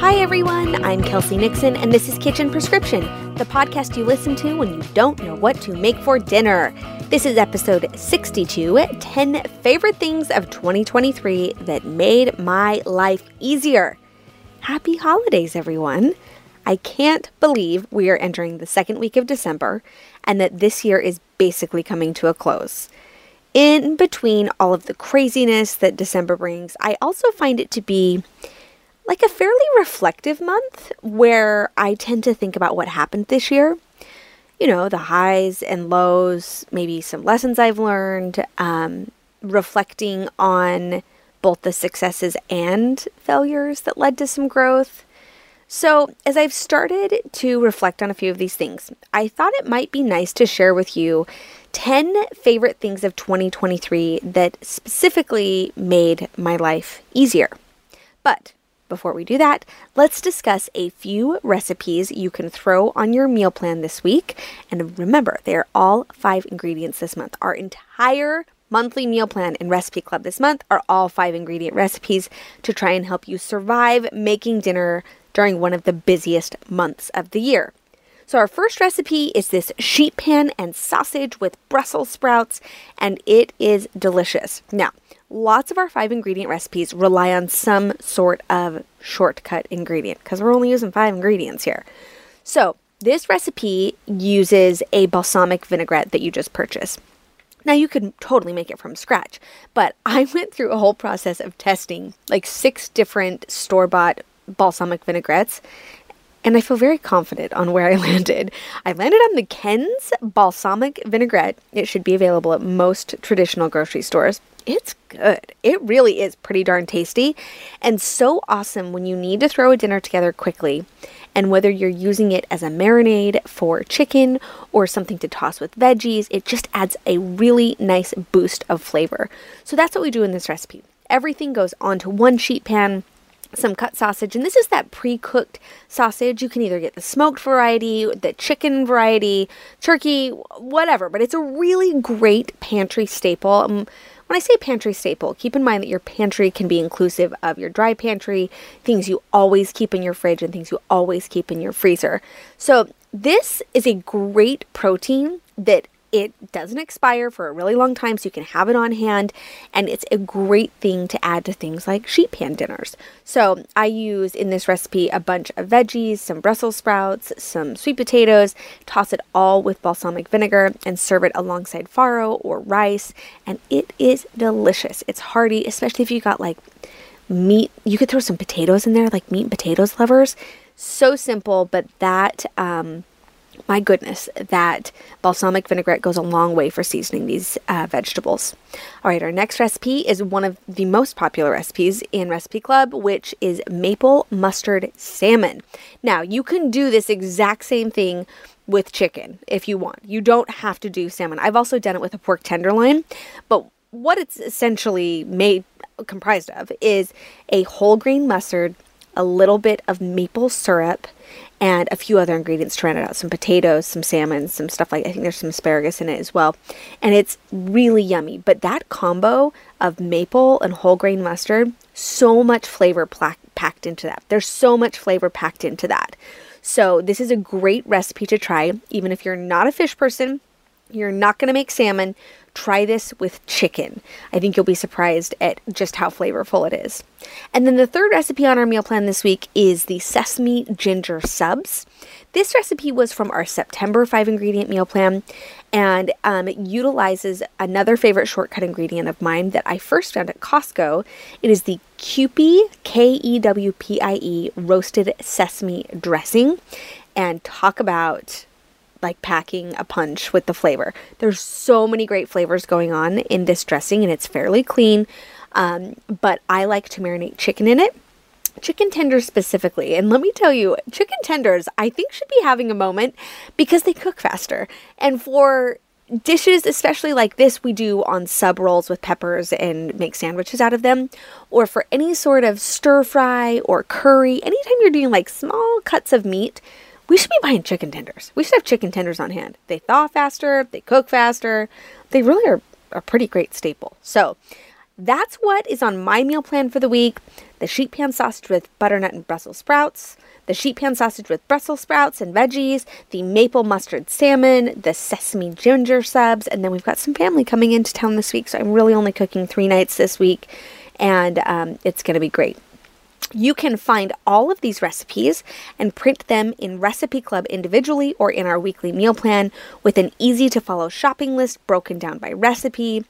Hi, everyone. I'm Kelsey Nixon, and this is Kitchen Prescription, the podcast you listen to when you don't know what to make for dinner. This is episode 62 10 favorite things of 2023 that made my life easier. Happy holidays, everyone. I can't believe we are entering the second week of December and that this year is basically coming to a close. In between all of the craziness that December brings, I also find it to be like a fairly reflective month where I tend to think about what happened this year. You know, the highs and lows, maybe some lessons I've learned, um, reflecting on both the successes and failures that led to some growth. So, as I've started to reflect on a few of these things, I thought it might be nice to share with you 10 favorite things of 2023 that specifically made my life easier. But before we do that, let's discuss a few recipes you can throw on your meal plan this week. And remember, they are all five ingredients this month. Our entire monthly meal plan and recipe club this month are all five ingredient recipes to try and help you survive making dinner during one of the busiest months of the year. So, our first recipe is this sheet pan and sausage with Brussels sprouts, and it is delicious. Now, lots of our five ingredient recipes rely on some sort of shortcut ingredient because we're only using five ingredients here. So, this recipe uses a balsamic vinaigrette that you just purchased. Now, you could totally make it from scratch, but I went through a whole process of testing like six different store bought balsamic vinaigrettes, and I feel very confident on where I landed. I landed on the Ken's balsamic vinaigrette. It should be available at most traditional grocery stores. It's good. It really is pretty darn tasty and so awesome when you need to throw a dinner together quickly. And whether you're using it as a marinade for chicken or something to toss with veggies, it just adds a really nice boost of flavor. So that's what we do in this recipe. Everything goes onto one sheet pan some cut sausage, and this is that pre cooked sausage. You can either get the smoked variety, the chicken variety, turkey, whatever, but it's a really great pantry staple. Um, when I say pantry staple, keep in mind that your pantry can be inclusive of your dry pantry, things you always keep in your fridge, and things you always keep in your freezer. So, this is a great protein that it doesn't expire for a really long time, so you can have it on hand, and it's a great thing to add to things like sheet pan dinners. So, I use in this recipe a bunch of veggies, some Brussels sprouts, some sweet potatoes, toss it all with balsamic vinegar, and serve it alongside farro or rice, and it is delicious. It's hearty, especially if you got like meat. You could throw some potatoes in there, like meat and potatoes lovers. So simple, but that um, my goodness, that balsamic vinaigrette goes a long way for seasoning these uh, vegetables. All right, our next recipe is one of the most popular recipes in Recipe Club, which is maple mustard salmon. Now, you can do this exact same thing with chicken if you want. You don't have to do salmon. I've also done it with a pork tenderloin, but what it's essentially made comprised of is a whole grain mustard, a little bit of maple syrup, and a few other ingredients to round it out some potatoes, some salmon, some stuff like I think there's some asparagus in it as well. And it's really yummy. But that combo of maple and whole grain mustard, so much flavor pla- packed into that. There's so much flavor packed into that. So, this is a great recipe to try, even if you're not a fish person. You're not going to make salmon. Try this with chicken. I think you'll be surprised at just how flavorful it is. And then the third recipe on our meal plan this week is the sesame ginger subs. This recipe was from our September five ingredient meal plan and um, it utilizes another favorite shortcut ingredient of mine that I first found at Costco. It is the Kewpie, K E W P I E, roasted sesame dressing. And talk about like packing a punch with the flavor. There's so many great flavors going on in this dressing, and it's fairly clean. Um, but I like to marinate chicken in it. Chicken tenders specifically. And let me tell you, chicken tenders, I think, should be having a moment because they cook faster. And for dishes, especially like this, we do on sub rolls with peppers and make sandwiches out of them, or for any sort of stir fry or curry, anytime you're doing like small cuts of meat, we should be buying chicken tenders. We should have chicken tenders on hand. They thaw faster, they cook faster. They really are a pretty great staple. So that's what is on my meal plan for the week. The sheet pan sausage with butternut and Brussels sprouts, the sheet pan sausage with Brussels sprouts and veggies, the maple mustard salmon, the sesame ginger subs, and then we've got some family coming into town this week. So I'm really only cooking three nights this week, and um, it's going to be great. You can find all of these recipes and print them in Recipe Club individually or in our weekly meal plan with an easy to follow shopping list broken down by recipe.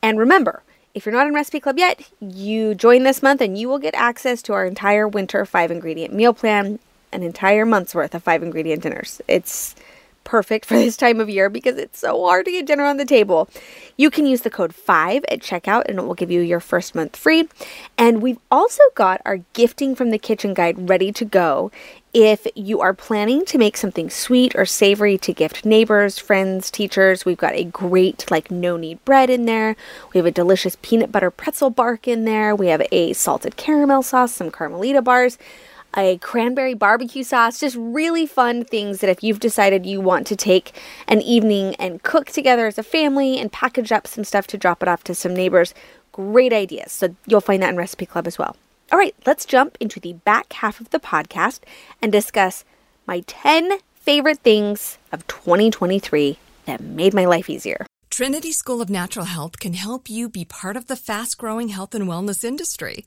And remember, if you're not in Recipe Club yet, you join this month and you will get access to our entire winter five ingredient meal plan, an entire month's worth of five ingredient dinners. It's perfect for this time of year because it's so hard to get dinner on the table. You can use the code 5 at checkout and it will give you your first month free. And we've also got our gifting from the kitchen guide ready to go. If you are planning to make something sweet or savory to gift neighbors, friends, teachers, we've got a great like no knead bread in there. We have a delicious peanut butter pretzel bark in there. We have a salted caramel sauce, some Carmelita bars a cranberry barbecue sauce, just really fun things that if you've decided you want to take an evening and cook together as a family and package up some stuff to drop it off to some neighbors, great ideas. So you'll find that in Recipe Club as well. All right, let's jump into the back half of the podcast and discuss my 10 favorite things of 2023 that made my life easier. Trinity School of Natural Health can help you be part of the fast growing health and wellness industry.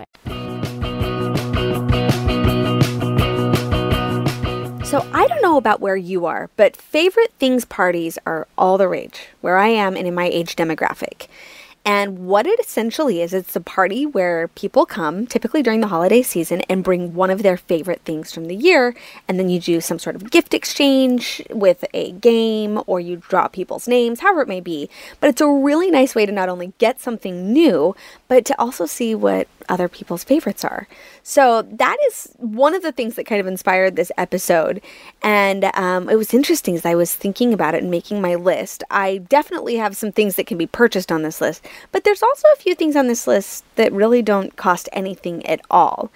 So I don't know about where you are, but favorite things parties are all the rage where I am and in my age demographic. And what it essentially is, it's a party where people come, typically during the holiday season, and bring one of their favorite things from the year. And then you do some sort of gift exchange with a game, or you draw people's names, however it may be. But it's a really nice way to not only get something new, but to also see what other people's favorites are. So that is one of the things that kind of inspired this episode. And um, it was interesting as I was thinking about it and making my list. I definitely have some things that can be purchased on this list, but there's also a few things on this list that really don't cost anything at all.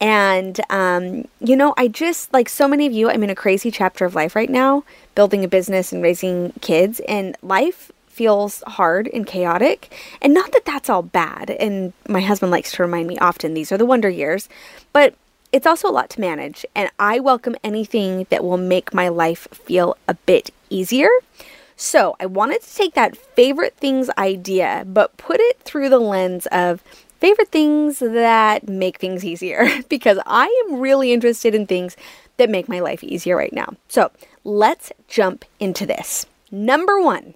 And, um, you know, I just, like so many of you, I'm in a crazy chapter of life right now, building a business and raising kids. And life feels hard and chaotic. And not that that's all bad. And my husband likes to remind me often these are the wonder years. But it's also a lot to manage, and I welcome anything that will make my life feel a bit easier. So, I wanted to take that favorite things idea, but put it through the lens of favorite things that make things easier because I am really interested in things that make my life easier right now. So, let's jump into this. Number one,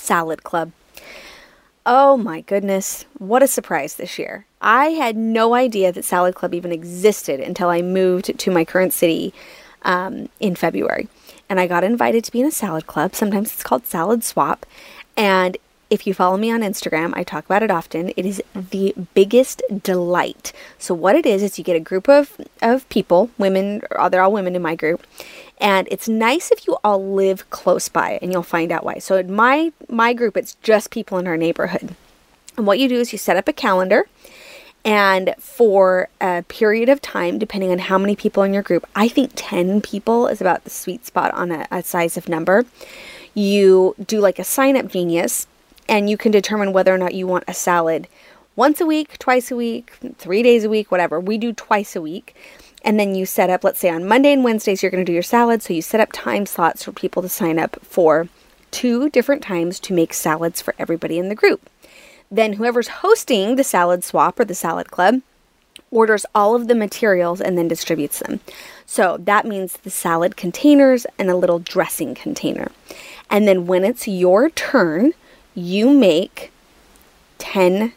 Salad Club. Oh my goodness, what a surprise this year. I had no idea that Salad Club even existed until I moved to my current city um, in February. And I got invited to be in a salad club. Sometimes it's called Salad Swap. And if you follow me on Instagram, I talk about it often. It is the biggest delight. So, what it is, is you get a group of, of people, women, they're all women in my group, and it's nice if you all live close by and you'll find out why. So in my my group it's just people in our neighborhood. And what you do is you set up a calendar and for a period of time depending on how many people in your group i think 10 people is about the sweet spot on a, a size of number. You do like a sign up genius and you can determine whether or not you want a salad once a week twice a week three days a week whatever. We do twice a week and then you set up, let's say on Monday and Wednesdays, you're going to do your salad. So you set up time slots for people to sign up for two different times to make salads for everybody in the group. Then whoever's hosting the salad swap or the salad club orders all of the materials and then distributes them. So that means the salad containers and a little dressing container. And then when it's your turn, you make 10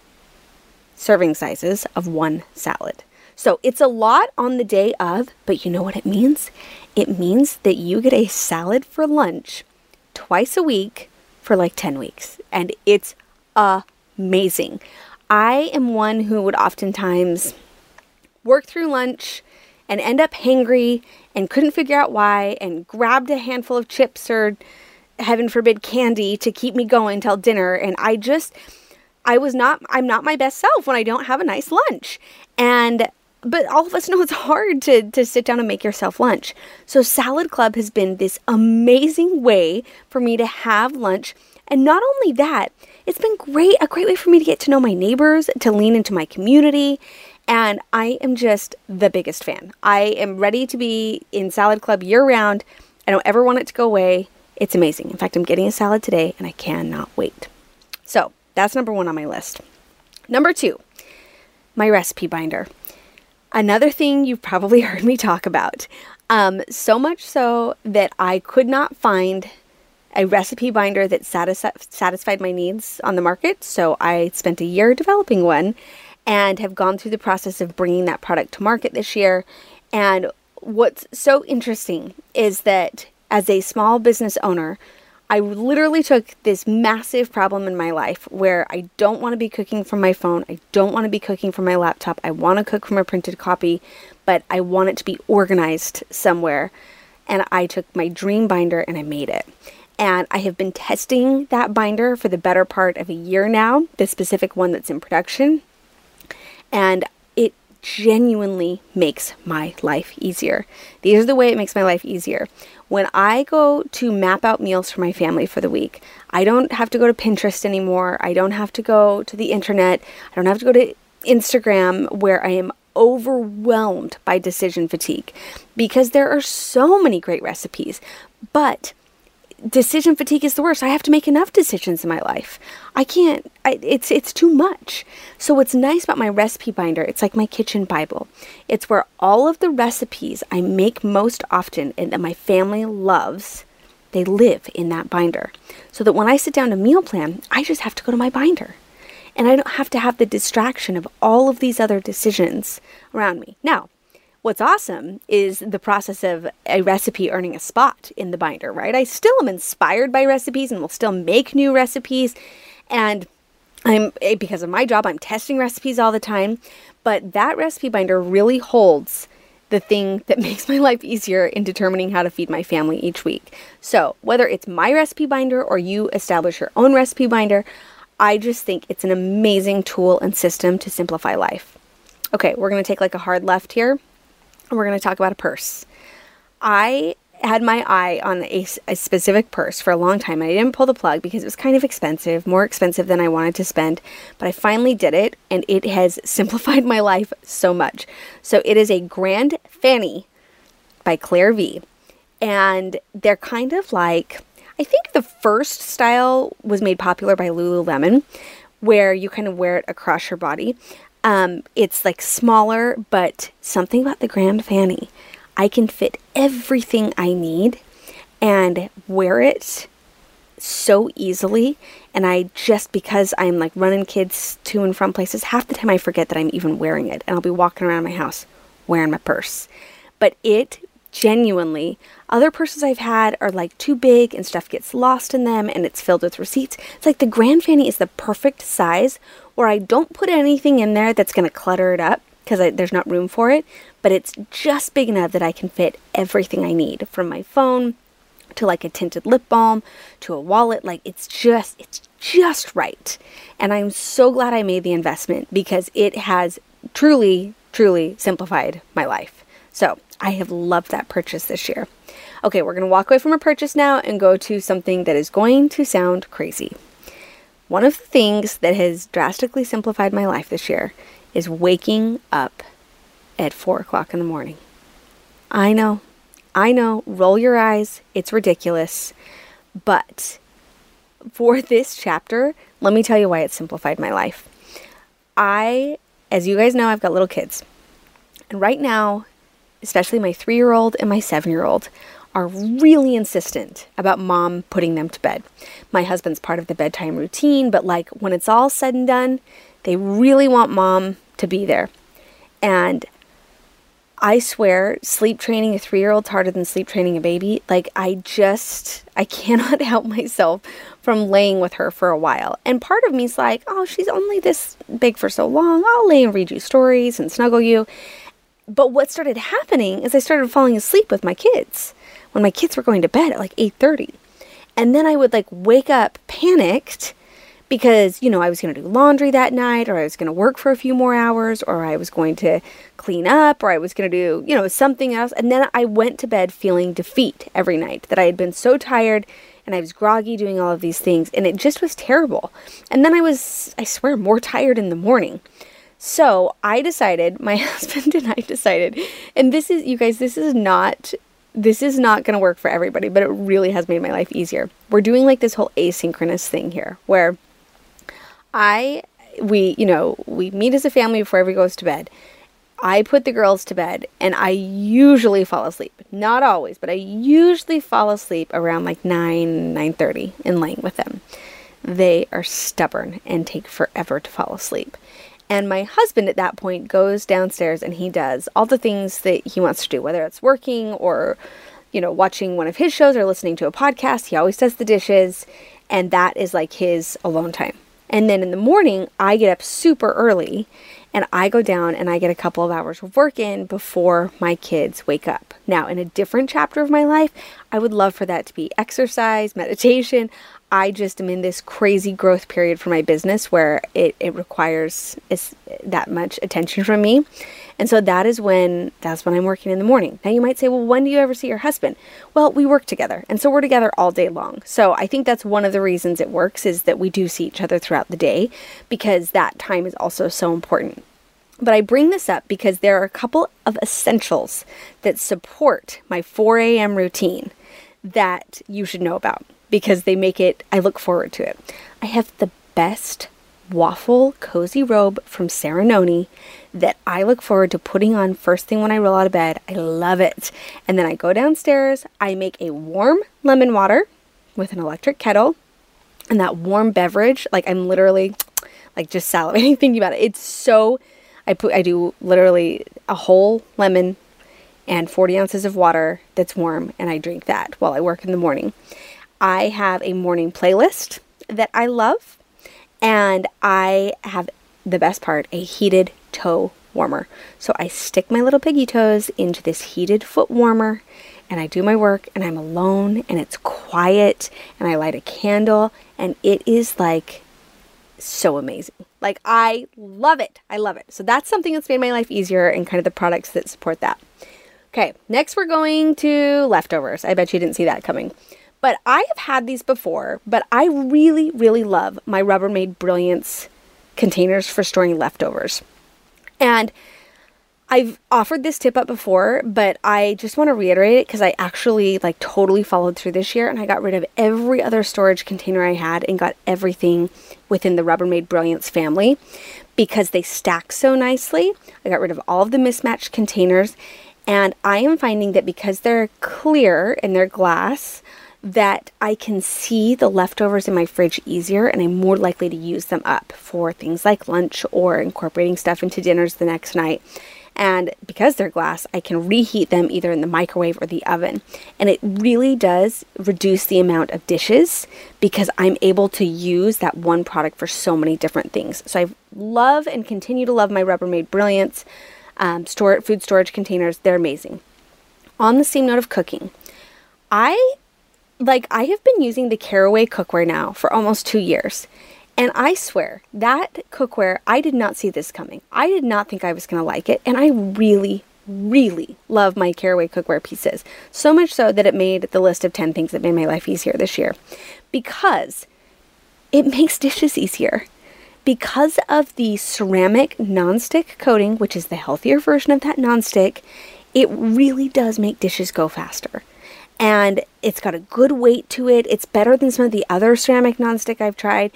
serving sizes of one salad. So it's a lot on the day of, but you know what it means? It means that you get a salad for lunch twice a week for like 10 weeks. And it's amazing. I am one who would oftentimes work through lunch and end up hangry and couldn't figure out why and grabbed a handful of chips or heaven forbid candy to keep me going till dinner and I just I was not I'm not my best self when I don't have a nice lunch. And but all of us know it's hard to, to sit down and make yourself lunch. So, Salad Club has been this amazing way for me to have lunch. And not only that, it's been great, a great way for me to get to know my neighbors, to lean into my community. And I am just the biggest fan. I am ready to be in Salad Club year round. I don't ever want it to go away. It's amazing. In fact, I'm getting a salad today and I cannot wait. So, that's number one on my list. Number two, my recipe binder. Another thing you've probably heard me talk about. Um, so much so that I could not find a recipe binder that satis- satisfied my needs on the market. So I spent a year developing one and have gone through the process of bringing that product to market this year. And what's so interesting is that as a small business owner, I literally took this massive problem in my life where I don't want to be cooking from my phone. I don't want to be cooking from my laptop. I want to cook from a printed copy, but I want it to be organized somewhere. And I took my dream binder and I made it. And I have been testing that binder for the better part of a year now, the specific one that's in production. And genuinely makes my life easier. These are the way it makes my life easier. When I go to map out meals for my family for the week, I don't have to go to Pinterest anymore. I don't have to go to the internet. I don't have to go to Instagram where I am overwhelmed by decision fatigue because there are so many great recipes. But decision fatigue is the worst. I have to make enough decisions in my life. I can't. I, it's it's too much. So what's nice about my recipe binder? It's like my kitchen bible. It's where all of the recipes I make most often and that my family loves, they live in that binder. So that when I sit down to meal plan, I just have to go to my binder. And I don't have to have the distraction of all of these other decisions around me. Now, What's awesome is the process of a recipe earning a spot in the binder, right? I still am inspired by recipes and will still make new recipes. And I'm, eh, because of my job, I'm testing recipes all the time. But that recipe binder really holds the thing that makes my life easier in determining how to feed my family each week. So, whether it's my recipe binder or you establish your own recipe binder, I just think it's an amazing tool and system to simplify life. Okay, we're going to take like a hard left here and we're going to talk about a purse. I had my eye on a, a specific purse for a long time. And I didn't pull the plug because it was kind of expensive, more expensive than I wanted to spend. But I finally did it, and it has simplified my life so much. So it is a Grand Fanny by Clare V. And they're kind of like, I think the first style was made popular by Lululemon, where you kind of wear it across your body. Um, it's like smaller, but something about the Grand Fanny. I can fit everything I need and wear it so easily. And I just, because I'm like running kids to and from places, half the time I forget that I'm even wearing it. And I'll be walking around my house wearing my purse. But it genuinely, other purses I've had are like too big and stuff gets lost in them and it's filled with receipts. It's like the Grand Fanny is the perfect size where I don't put anything in there that's going to clutter it up because there's not room for it, but it's just big enough that I can fit everything I need from my phone to like a tinted lip balm to a wallet. Like it's just, it's just right. And I'm so glad I made the investment because it has truly, truly simplified my life. So I have loved that purchase this year. Okay, we're going to walk away from a purchase now and go to something that is going to sound crazy. One of the things that has drastically simplified my life this year is waking up at four o'clock in the morning. I know, I know, roll your eyes, it's ridiculous. But for this chapter, let me tell you why it simplified my life. I, as you guys know, I've got little kids. And right now, especially my three year old and my seven year old, are really insistent about mom putting them to bed. My husband's part of the bedtime routine, but like when it's all said and done, they really want mom to be there. And I swear, sleep training a three year old's harder than sleep training a baby. Like, I just, I cannot help myself from laying with her for a while. And part of me's like, oh, she's only this big for so long. I'll lay and read you stories and snuggle you. But what started happening is I started falling asleep with my kids when my kids were going to bed at like 8:30. And then I would like wake up panicked because, you know, I was going to do laundry that night or I was going to work for a few more hours or I was going to clean up or I was going to do, you know, something else. And then I went to bed feeling defeat every night that I had been so tired and I was groggy doing all of these things and it just was terrible. And then I was, I swear, more tired in the morning. So I decided, my husband and I decided, and this is, you guys, this is not this is not going to work for everybody, but it really has made my life easier. We're doing like this whole asynchronous thing here where I we, you know, we meet as a family before everybody goes to bed. I put the girls to bed and I usually fall asleep. Not always, but I usually fall asleep around like 9, 9:30 in laying with them. They are stubborn and take forever to fall asleep. And my husband at that point goes downstairs and he does all the things that he wants to do, whether it's working or, you know, watching one of his shows or listening to a podcast. He always does the dishes, and that is like his alone time. And then in the morning, I get up super early and I go down and I get a couple of hours of work in before my kids wake up. Now, in a different chapter of my life, I would love for that to be exercise, meditation. I just am in this crazy growth period for my business where it, it requires that much attention from me. And so that is when that's when I'm working in the morning. Now you might say, well, when do you ever see your husband? Well, we work together. And so we're together all day long. So I think that's one of the reasons it works is that we do see each other throughout the day because that time is also so important. But I bring this up because there are a couple of essentials that support my 4 a.m. routine that you should know about because they make it, I look forward to it. I have the best waffle cozy robe from Serenoni that I look forward to putting on first thing when I roll out of bed. I love it. And then I go downstairs, I make a warm lemon water with an electric kettle and that warm beverage. Like I'm literally like just salivating thinking about it. It's so I put I do literally a whole lemon and 40 ounces of water that's warm and I drink that while I work in the morning. I have a morning playlist that I love and I have the best part a heated toe warmer. So I stick my little piggy toes into this heated foot warmer and I do my work and I'm alone and it's quiet and I light a candle and it is like so amazing. Like I love it. I love it. So that's something that's made my life easier and kind of the products that support that. Okay, next we're going to leftovers. I bet you didn't see that coming. But I have had these before, but I really, really love my Rubbermaid Brilliance containers for storing leftovers. And I've offered this tip up before, but I just want to reiterate it because I actually like totally followed through this year and I got rid of every other storage container I had and got everything within the Rubbermaid Brilliance family because they stack so nicely. I got rid of all of the mismatched containers and I am finding that because they're clear and they're glass, that I can see the leftovers in my fridge easier and I'm more likely to use them up for things like lunch or incorporating stuff into dinners the next night. And because they're glass, I can reheat them either in the microwave or the oven. And it really does reduce the amount of dishes because I'm able to use that one product for so many different things. So I love and continue to love my Rubbermaid Brilliance um, store, food storage containers. They're amazing. On the same note of cooking, I like I have been using the Caraway cookware now for almost two years. And I swear, that cookware, I did not see this coming. I did not think I was going to like it. And I really, really love my Caraway cookware pieces. So much so that it made the list of 10 things that made my life easier this year. Because it makes dishes easier. Because of the ceramic nonstick coating, which is the healthier version of that nonstick, it really does make dishes go faster and it's got a good weight to it. It's better than some of the other ceramic nonstick I've tried.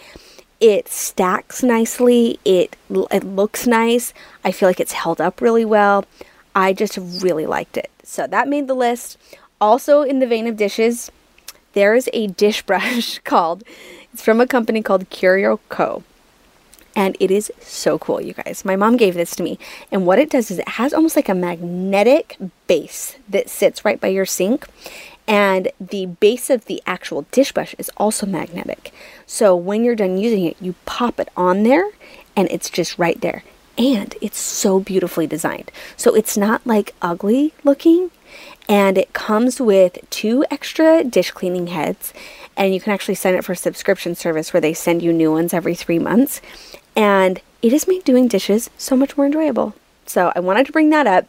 It stacks nicely. It it looks nice. I feel like it's held up really well. I just really liked it. So that made the list. Also in the vein of dishes, there is a dish brush called it's from a company called Curio Co. And it is so cool, you guys. My mom gave this to me. And what it does is it has almost like a magnetic base that sits right by your sink. And the base of the actual dish brush is also magnetic. So when you're done using it, you pop it on there and it's just right there. And it's so beautifully designed. So it's not like ugly looking. And it comes with two extra dish cleaning heads. And you can actually sign up for a subscription service where they send you new ones every three months. And it has made doing dishes so much more enjoyable. So I wanted to bring that up.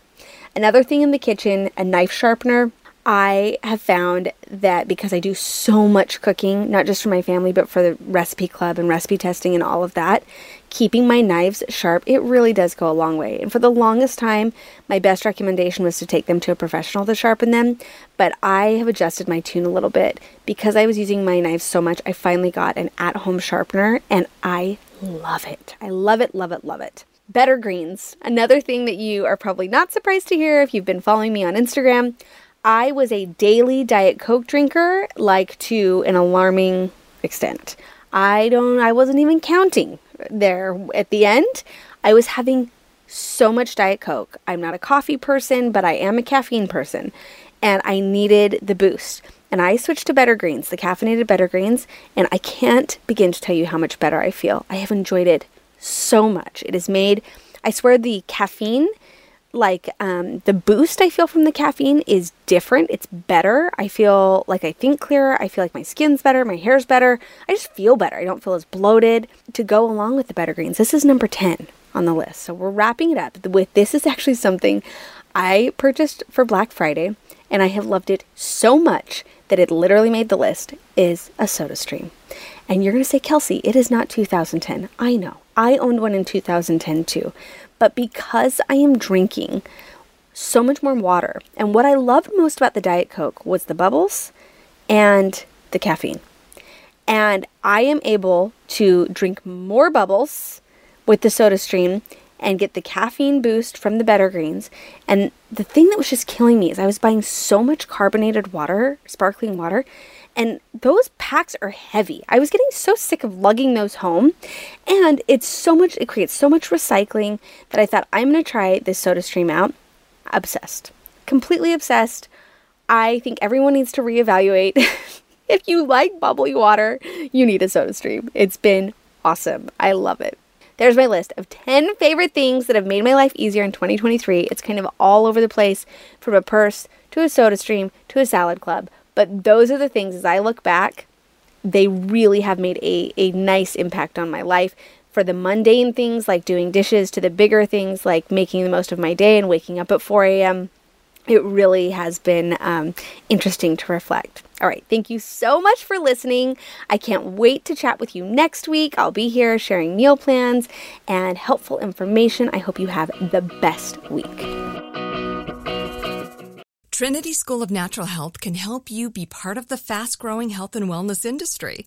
Another thing in the kitchen, a knife sharpener. I have found that because I do so much cooking, not just for my family, but for the recipe club and recipe testing and all of that, keeping my knives sharp, it really does go a long way. And for the longest time, my best recommendation was to take them to a professional to sharpen them. But I have adjusted my tune a little bit. Because I was using my knives so much, I finally got an at home sharpener and I love it. I love it, love it, love it. Better greens. Another thing that you are probably not surprised to hear if you've been following me on Instagram. I was a daily Diet Coke drinker, like to an alarming extent. I don't, I wasn't even counting there at the end. I was having so much Diet Coke. I'm not a coffee person, but I am a caffeine person. And I needed the boost. And I switched to Better Greens, the caffeinated Better Greens, and I can't begin to tell you how much better I feel. I have enjoyed it so much. It has made, I swear, the caffeine like um, the boost I feel from the caffeine is different. It's better. I feel like I think clearer. I feel like my skin's better, my hair's better. I just feel better. I don't feel as bloated. To go along with the better greens, this is number 10 on the list. So we're wrapping it up with this is actually something I purchased for Black Friday and I have loved it so much that it literally made the list is a soda stream. And you're going to say, Kelsey, it is not 2010. I know. I owned one in 2010 too. But because I am drinking so much more water, and what I loved most about the Diet Coke was the bubbles and the caffeine. And I am able to drink more bubbles with the soda stream and get the caffeine boost from the better greens. And the thing that was just killing me is I was buying so much carbonated water, sparkling water, and those packs are heavy. I was getting so sick of lugging those home, and it's so much, it creates so much recycling that I thought I'm gonna try this soda stream out. Obsessed. Completely obsessed. I think everyone needs to reevaluate. if you like bubbly water, you need a soda stream. It's been awesome. I love it. There's my list of 10 favorite things that have made my life easier in 2023. It's kind of all over the place from a purse to a soda stream to a salad club. But those are the things as I look back, they really have made a, a nice impact on my life. For the mundane things like doing dishes to the bigger things like making the most of my day and waking up at 4 a.m. it really has been um, interesting to reflect. All right, thank you so much for listening. I can't wait to chat with you next week. I'll be here sharing meal plans and helpful information. I hope you have the best week. Trinity School of Natural Health can help you be part of the fast growing health and wellness industry.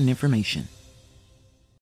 important information.